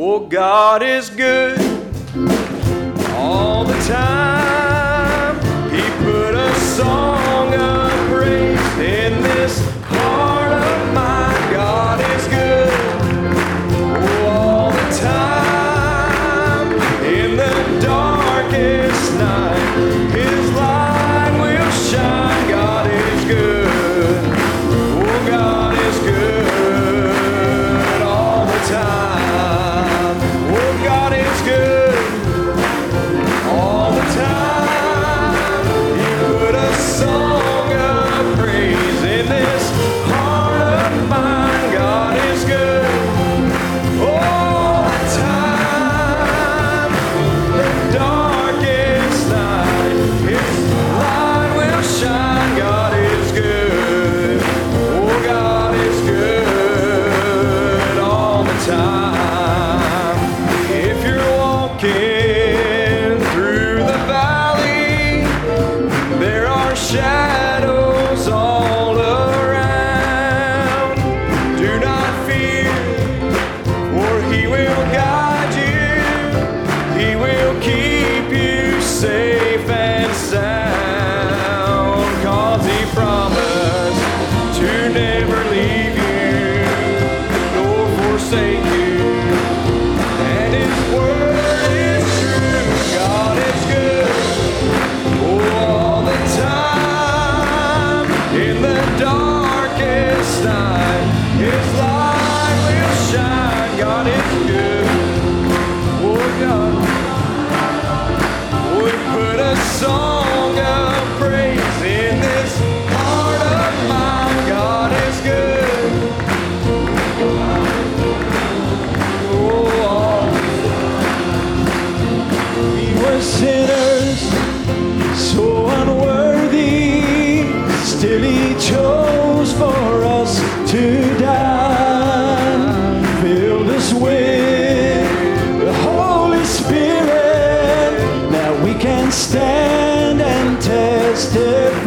Oh, God is good all the time. He put us on. sinners so unworthy, still He chose for us to die. Fill us with the Holy Spirit, now we can stand and testify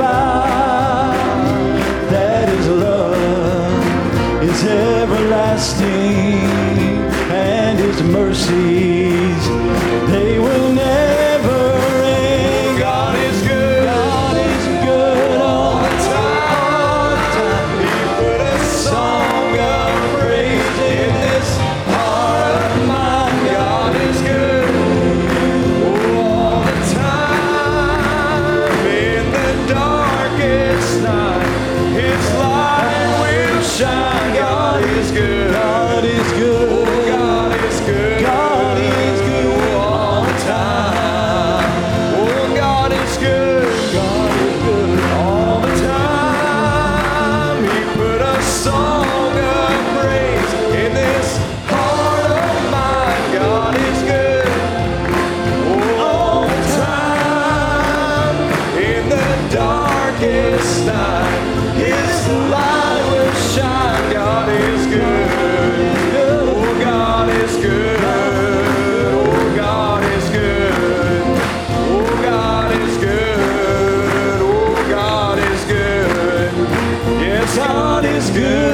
that His love is everlasting and His mercy. darkest night, His light will shine. God is good. Oh, God is good. Oh, God is good. Oh, God is good. Oh, God is good. Yes, God is good.